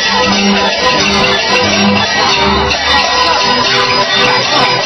唱，来唱，来唱。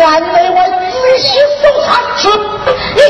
俺得我仔细收藏，你。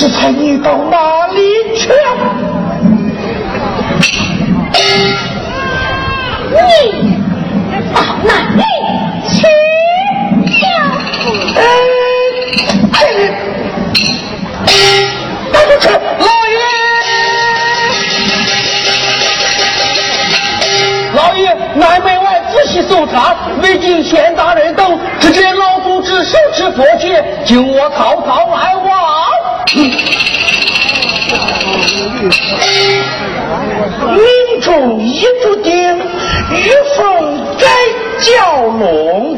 这才你到哪里去？你到哪里去？哎哎，老去，老爷。老爷，南门外仔细搜查，未见县大人等。只见老夫子手持佛器，惊我曹操。凤一柱顶，玉凤在蛟龙。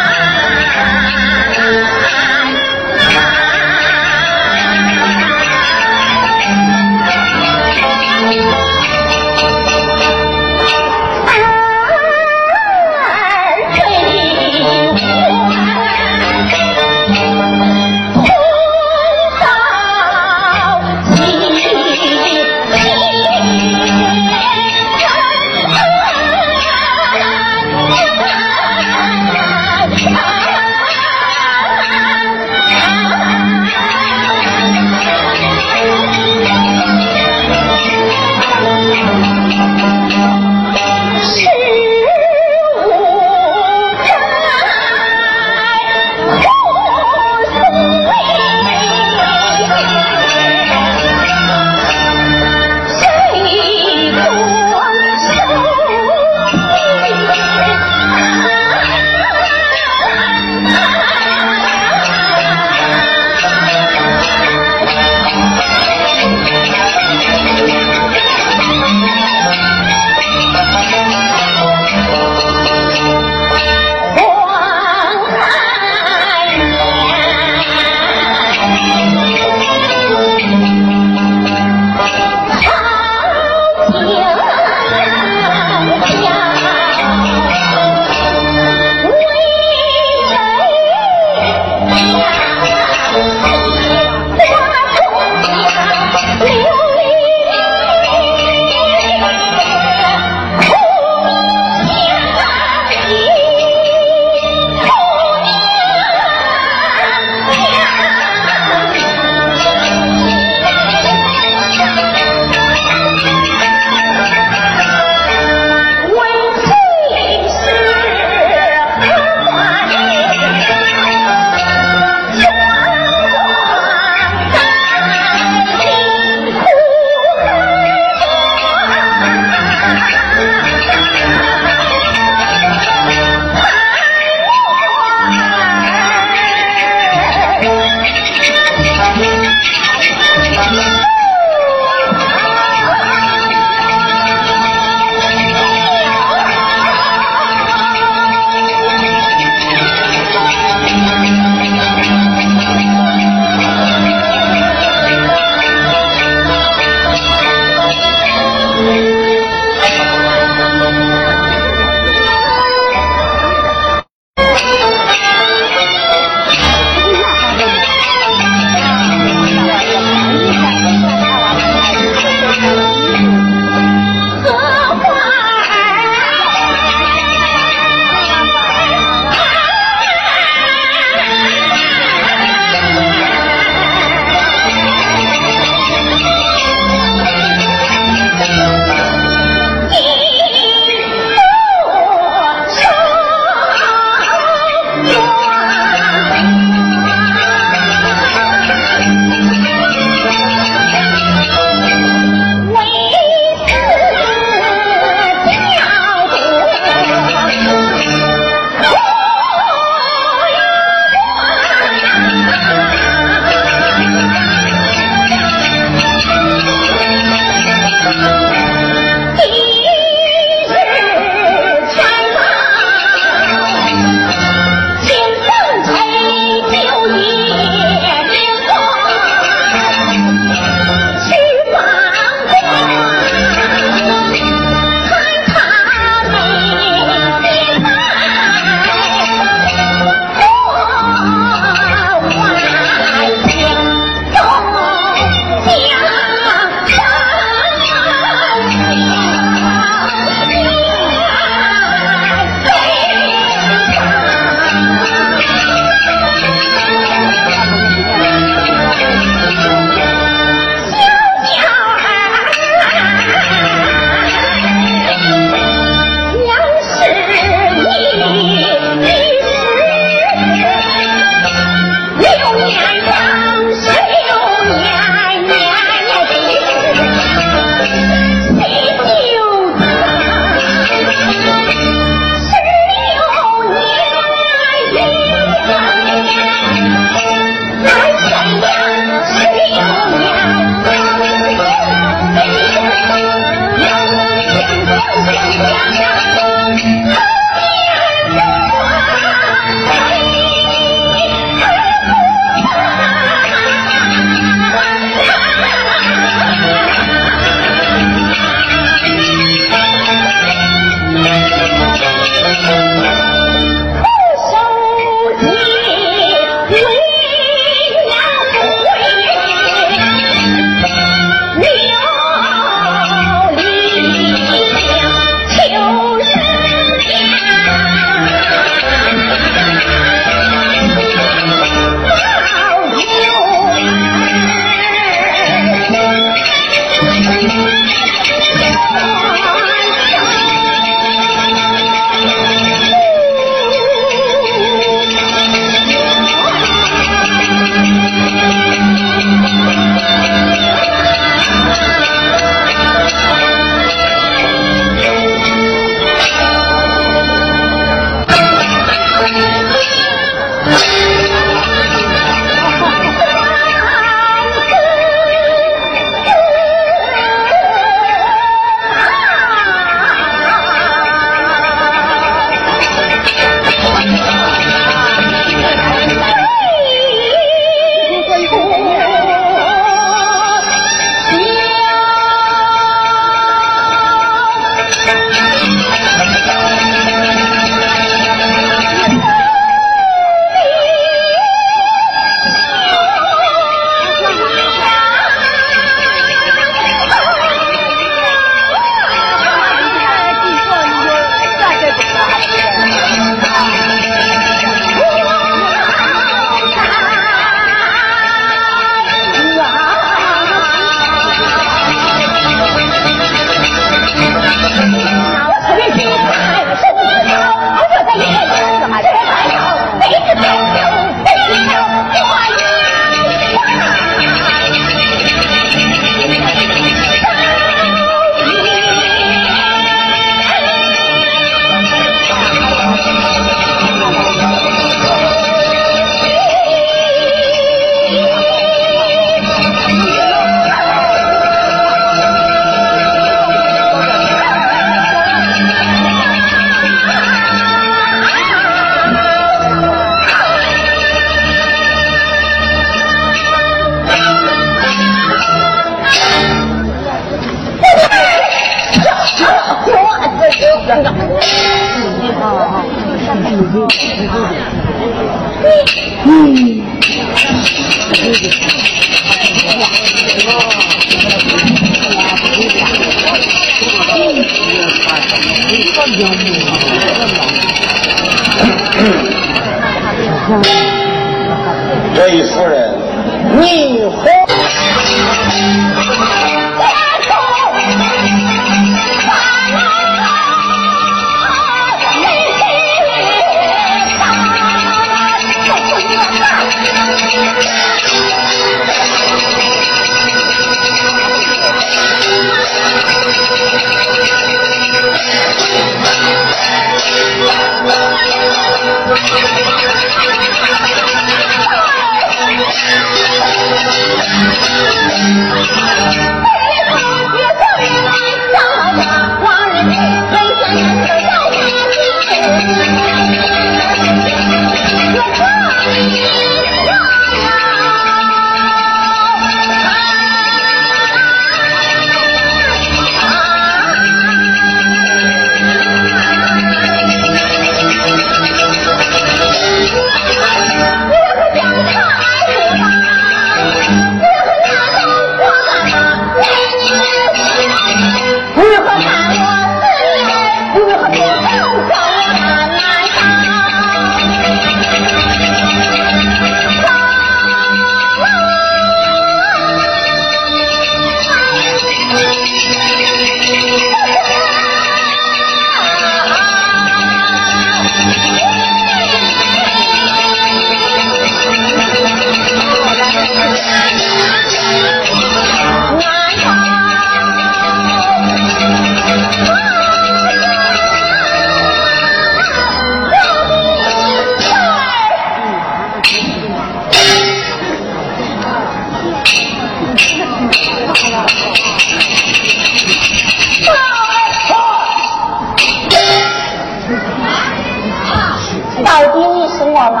我吗？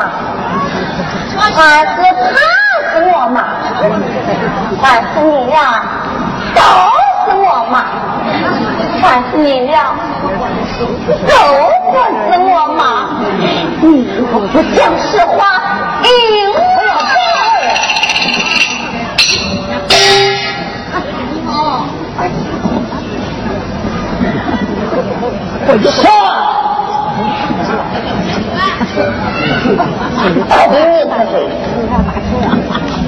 还是他是我吗？还是你呀都是我吗？还是你俩都不是我吗？你如果不讲实话，硬我走。说。到底你是谁？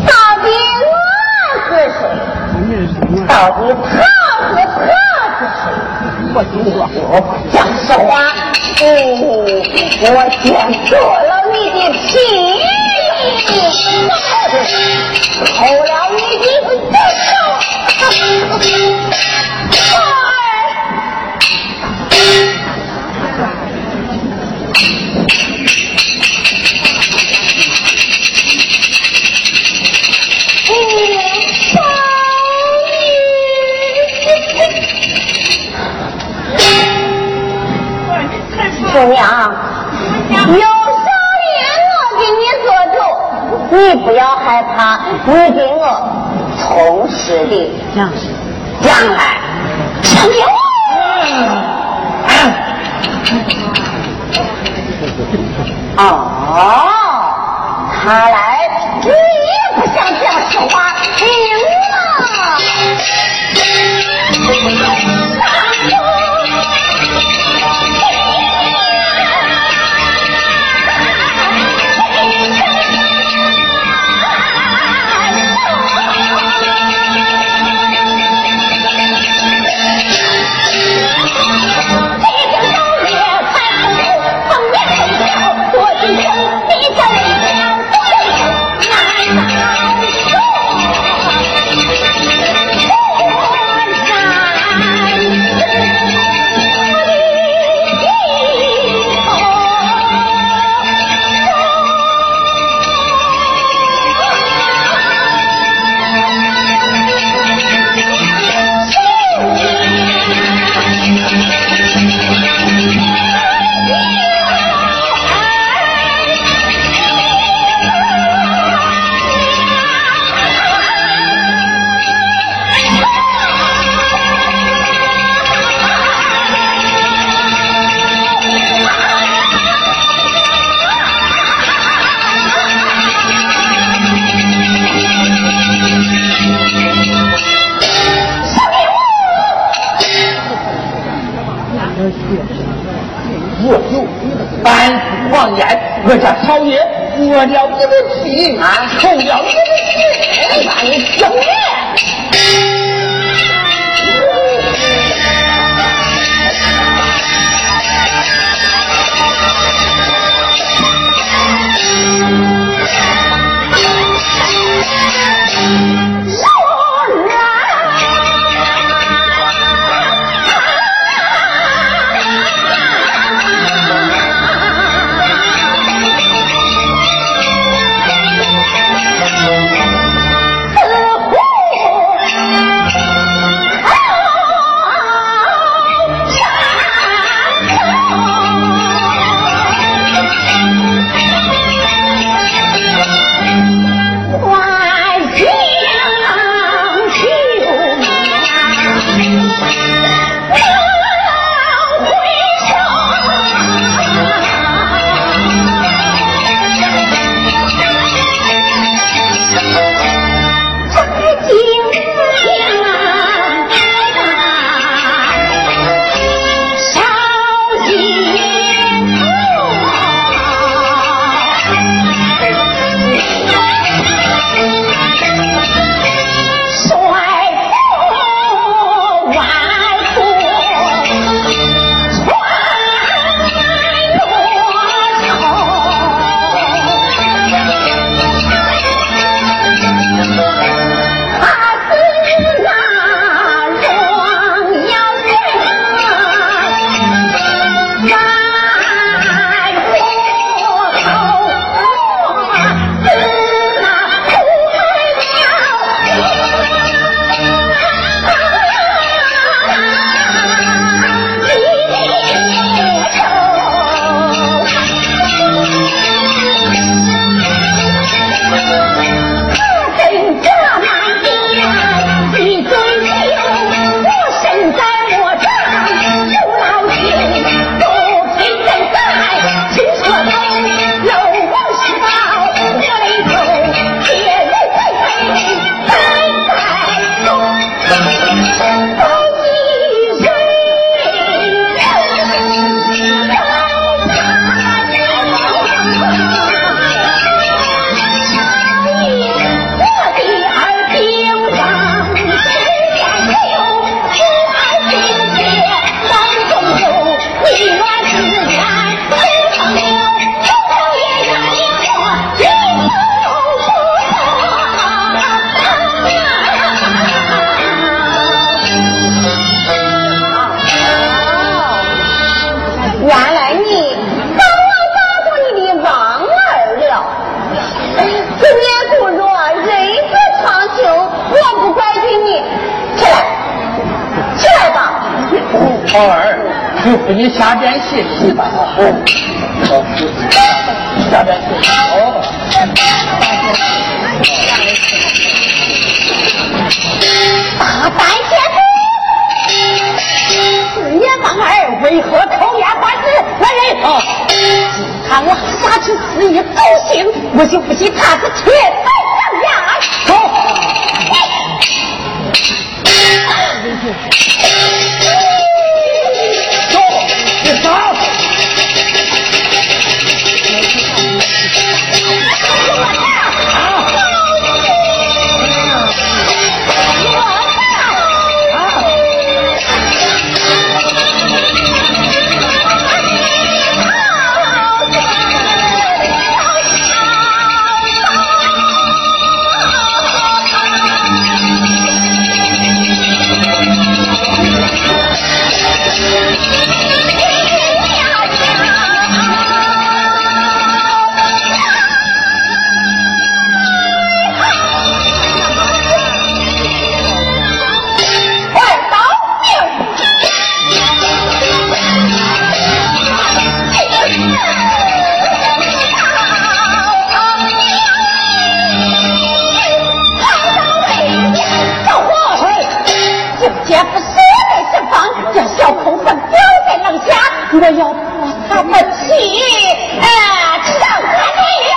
到底我是谁？到底他是他是谁？我我讲实话，我先做了你的皮，偷了你的手。姑娘，有少爷我给你做主，你不要害怕，你给我从实的讲，讲来。成就。哦，他来我要破他的气啊让他来也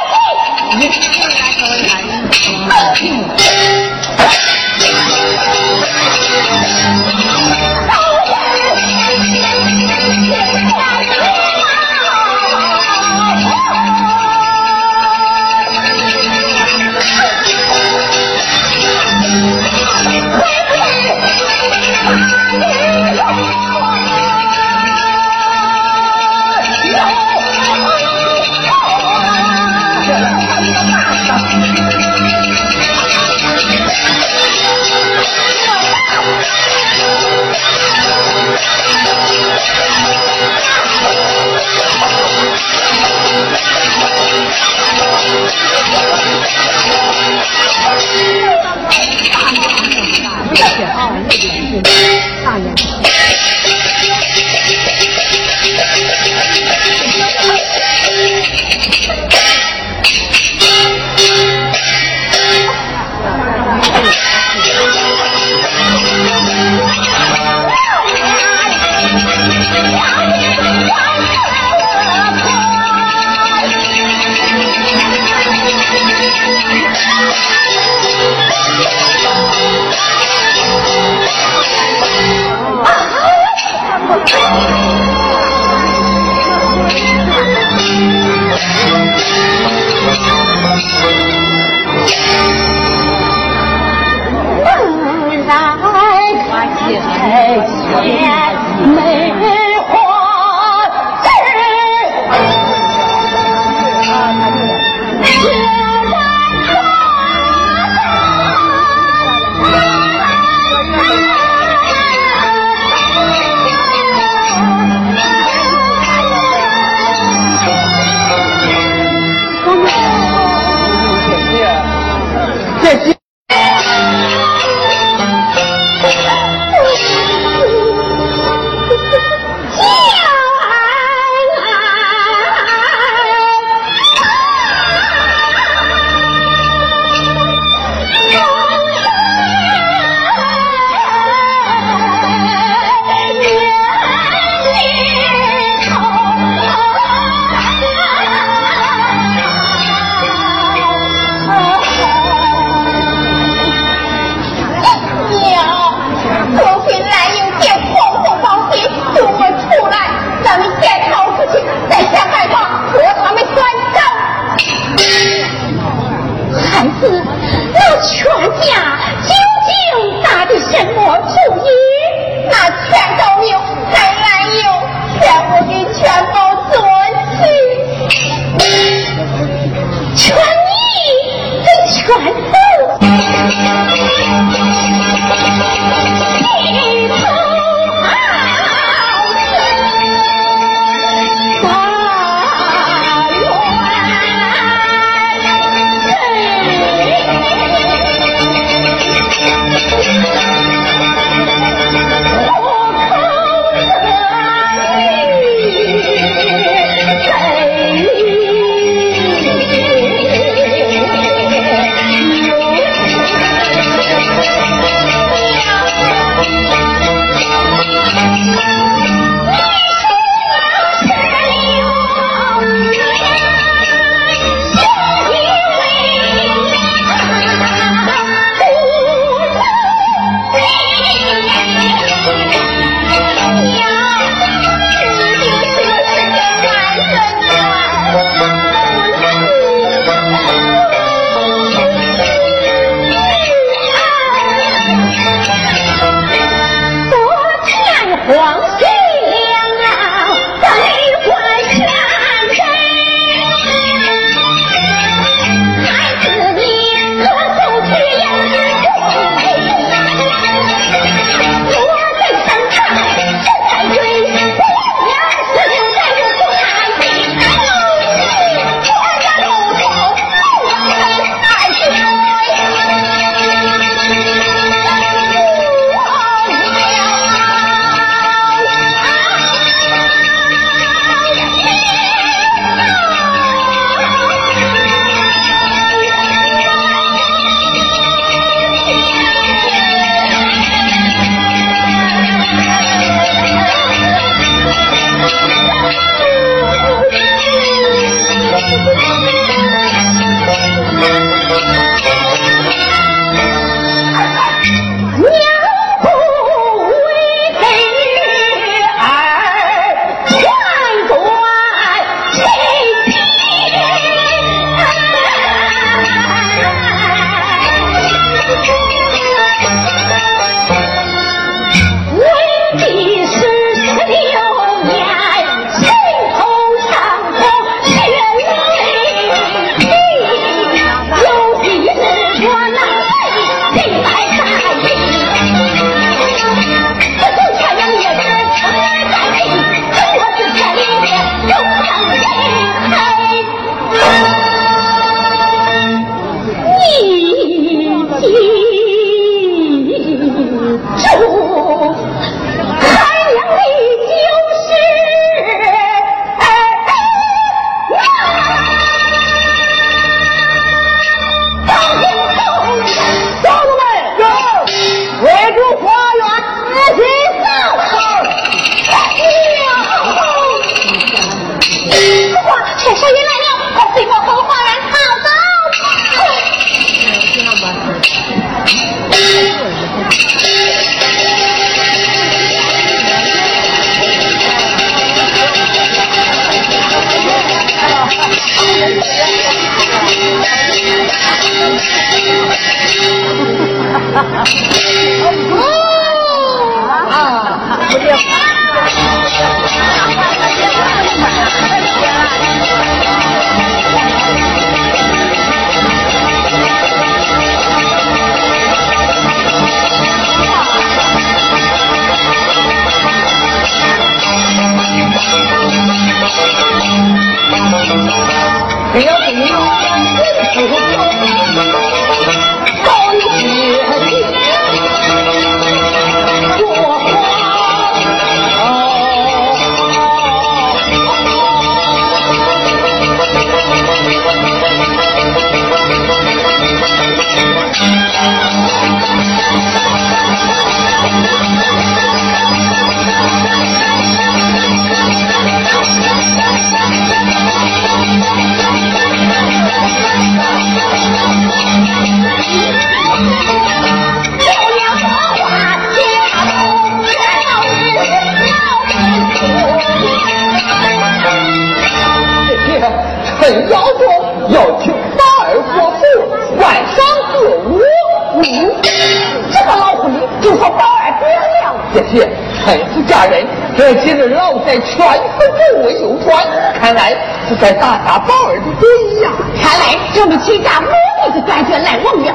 在打打宝儿的对呀！看来这么几家母女的感觉来旺了。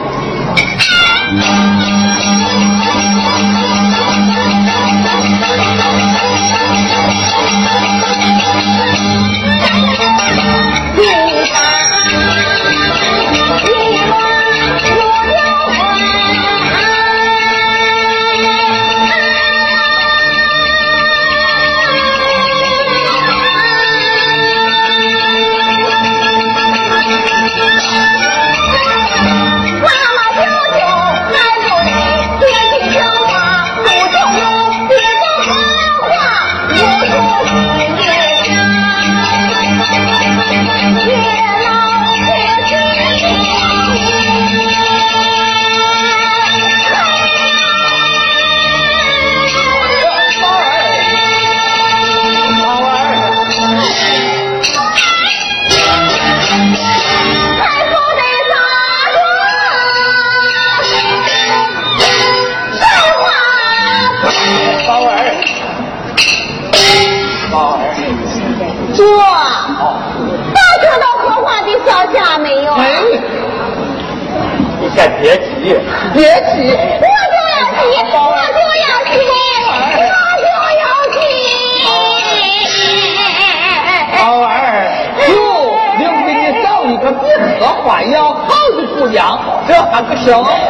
啊，不行。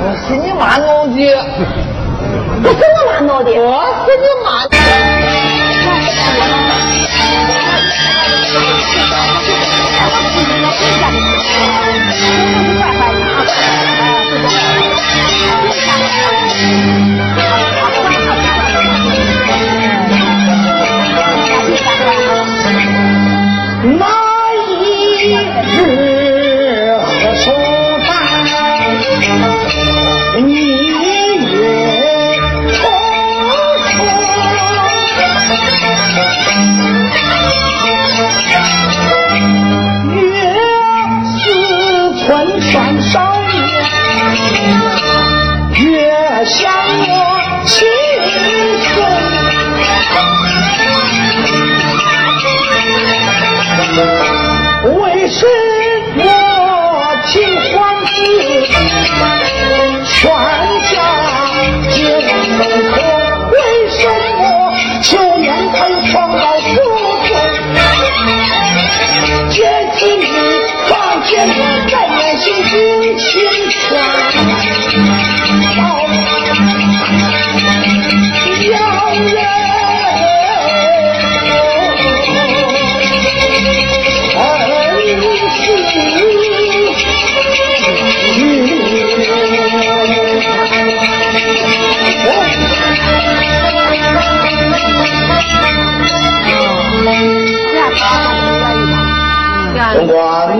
我是你妈闹的。我是你妈闹的。我是你妈。灯光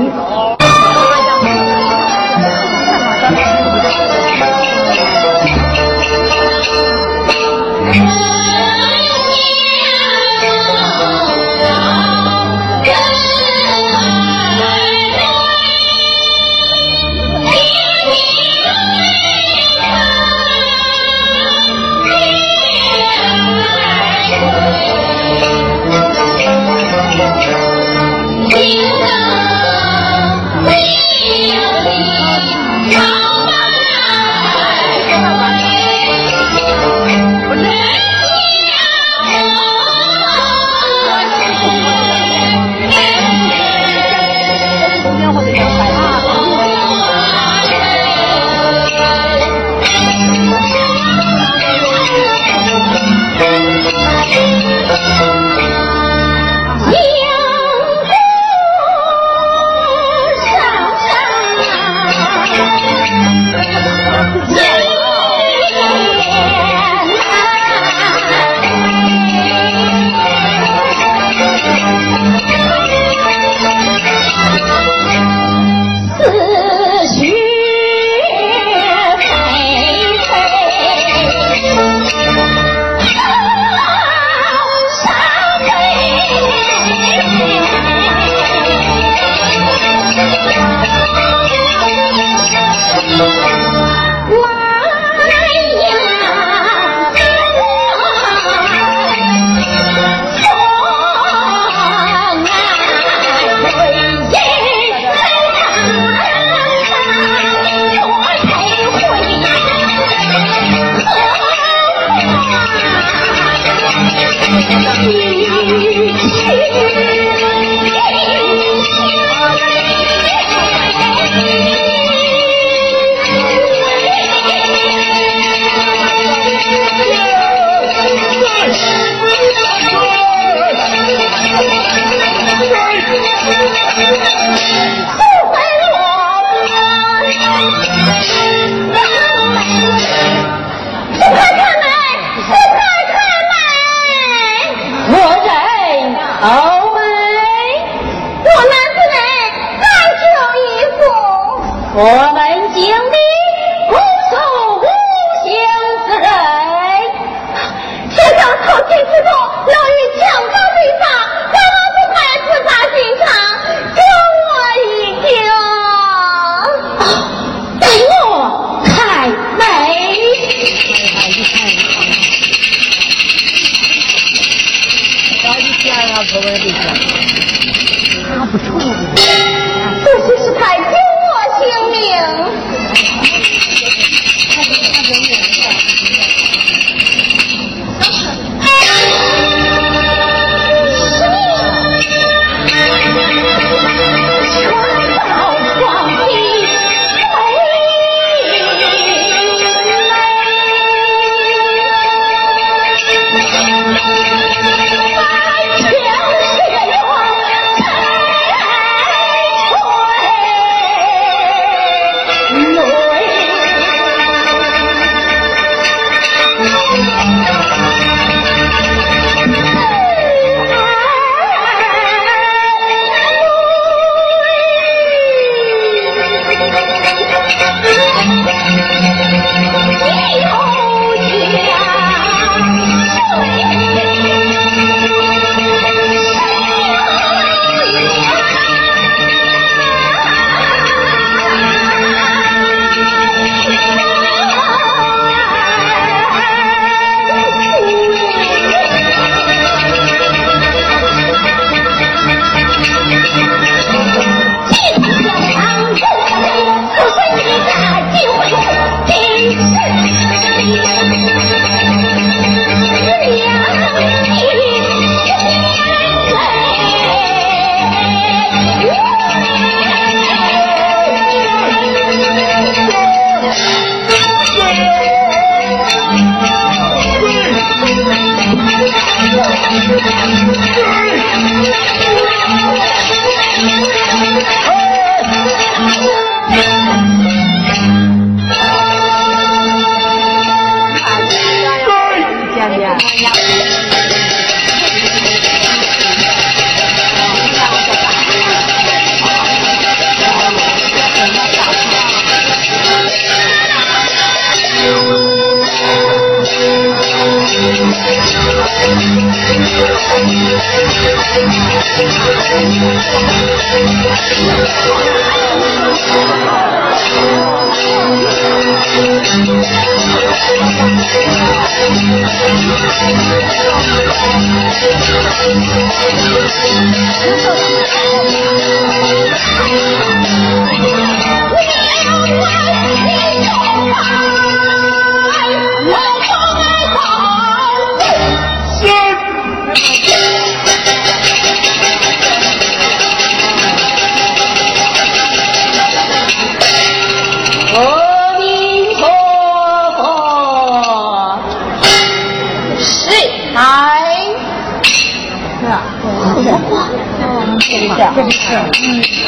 我爱护家，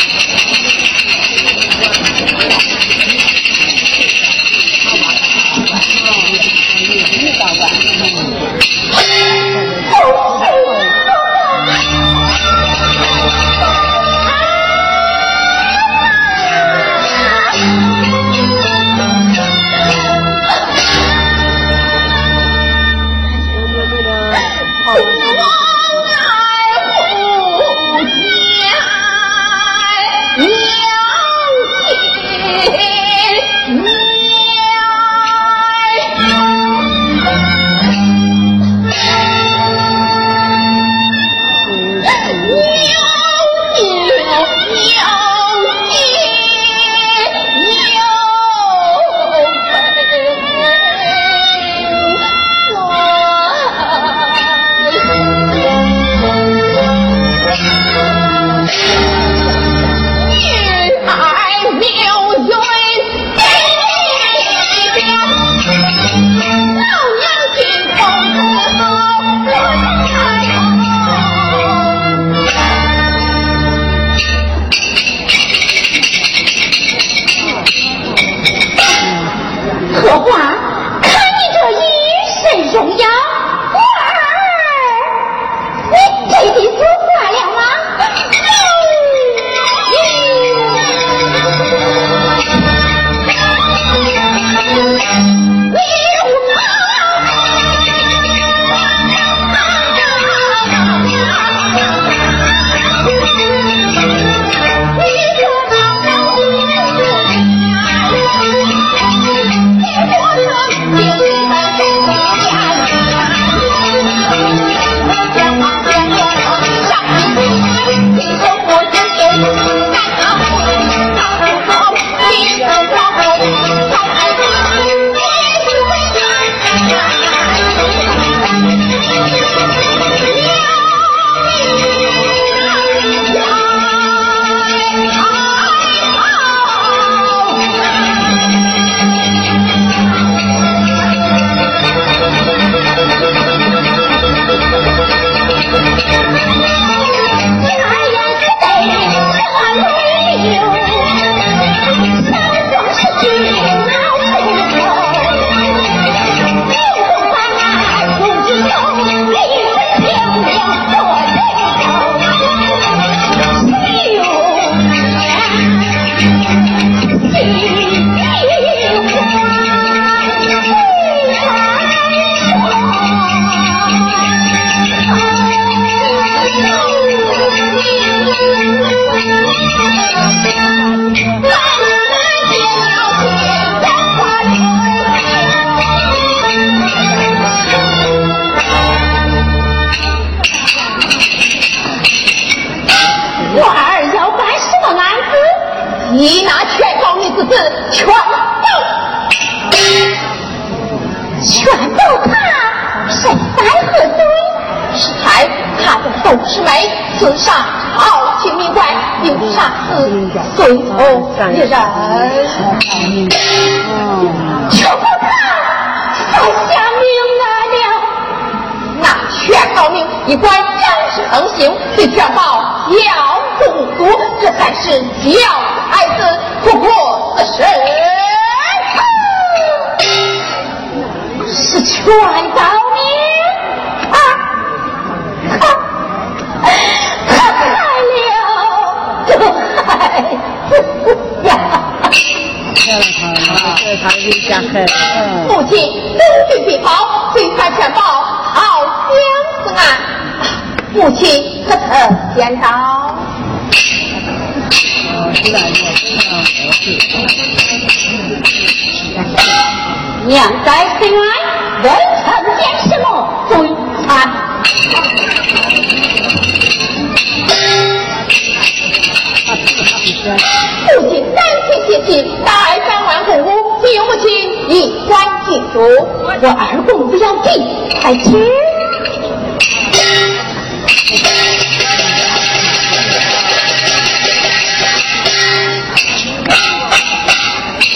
快去。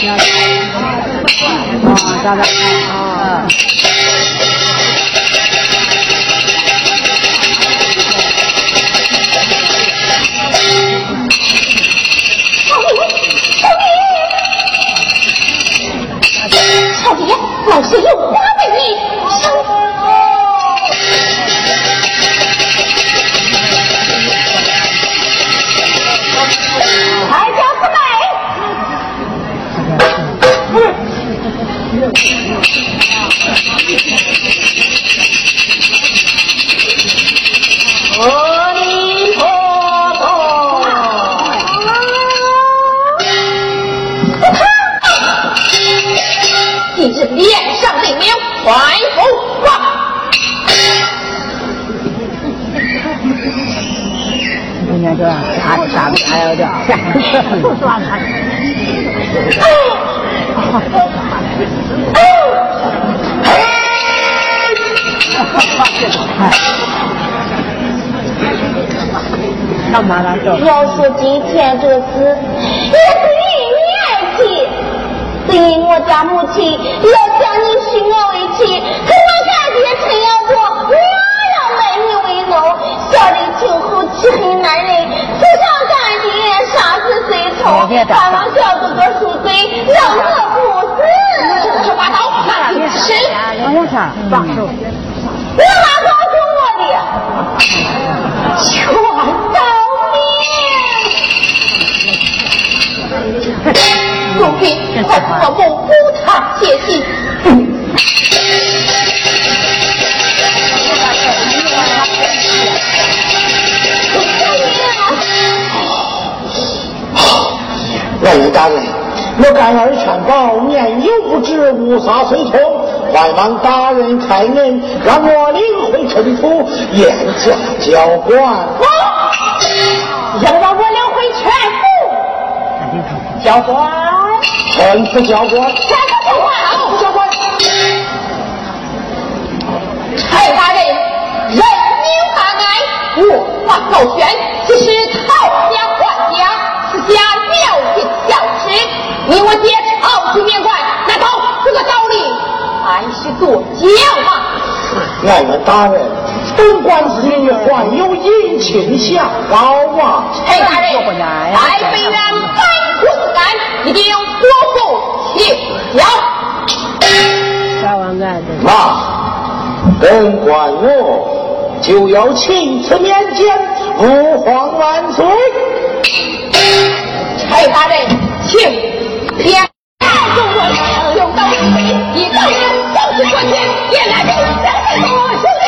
啊，咋的？要说今天这事，也是一年起，是因我家母亲要将你许我为妻，可我家爹陈耀国我要卖你为奴，小李秋后气恨难忍，自上干爹杀死随从，盼望小哥哥赎罪，让我不死。胡说八道，那你是？往下看，放手。大人，我干儿劝保，年幼不知，无杀随从，还望大人开恩，让我领回尘土，严加教管。要让我领回全部教官，全部教官，全部教官，教官。蔡大人，人命大爱，无法高悬，只是俺们大人，本官子女患有隐情下高啊！哎大人，在北院办过此案，一定国服请了。三万案子。那本官我就要请辞面见，父皇万岁！蔡大人，请天大众人有道是非，一道有正是过去，也来人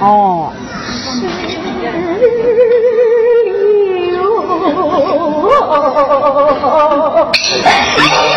哦。是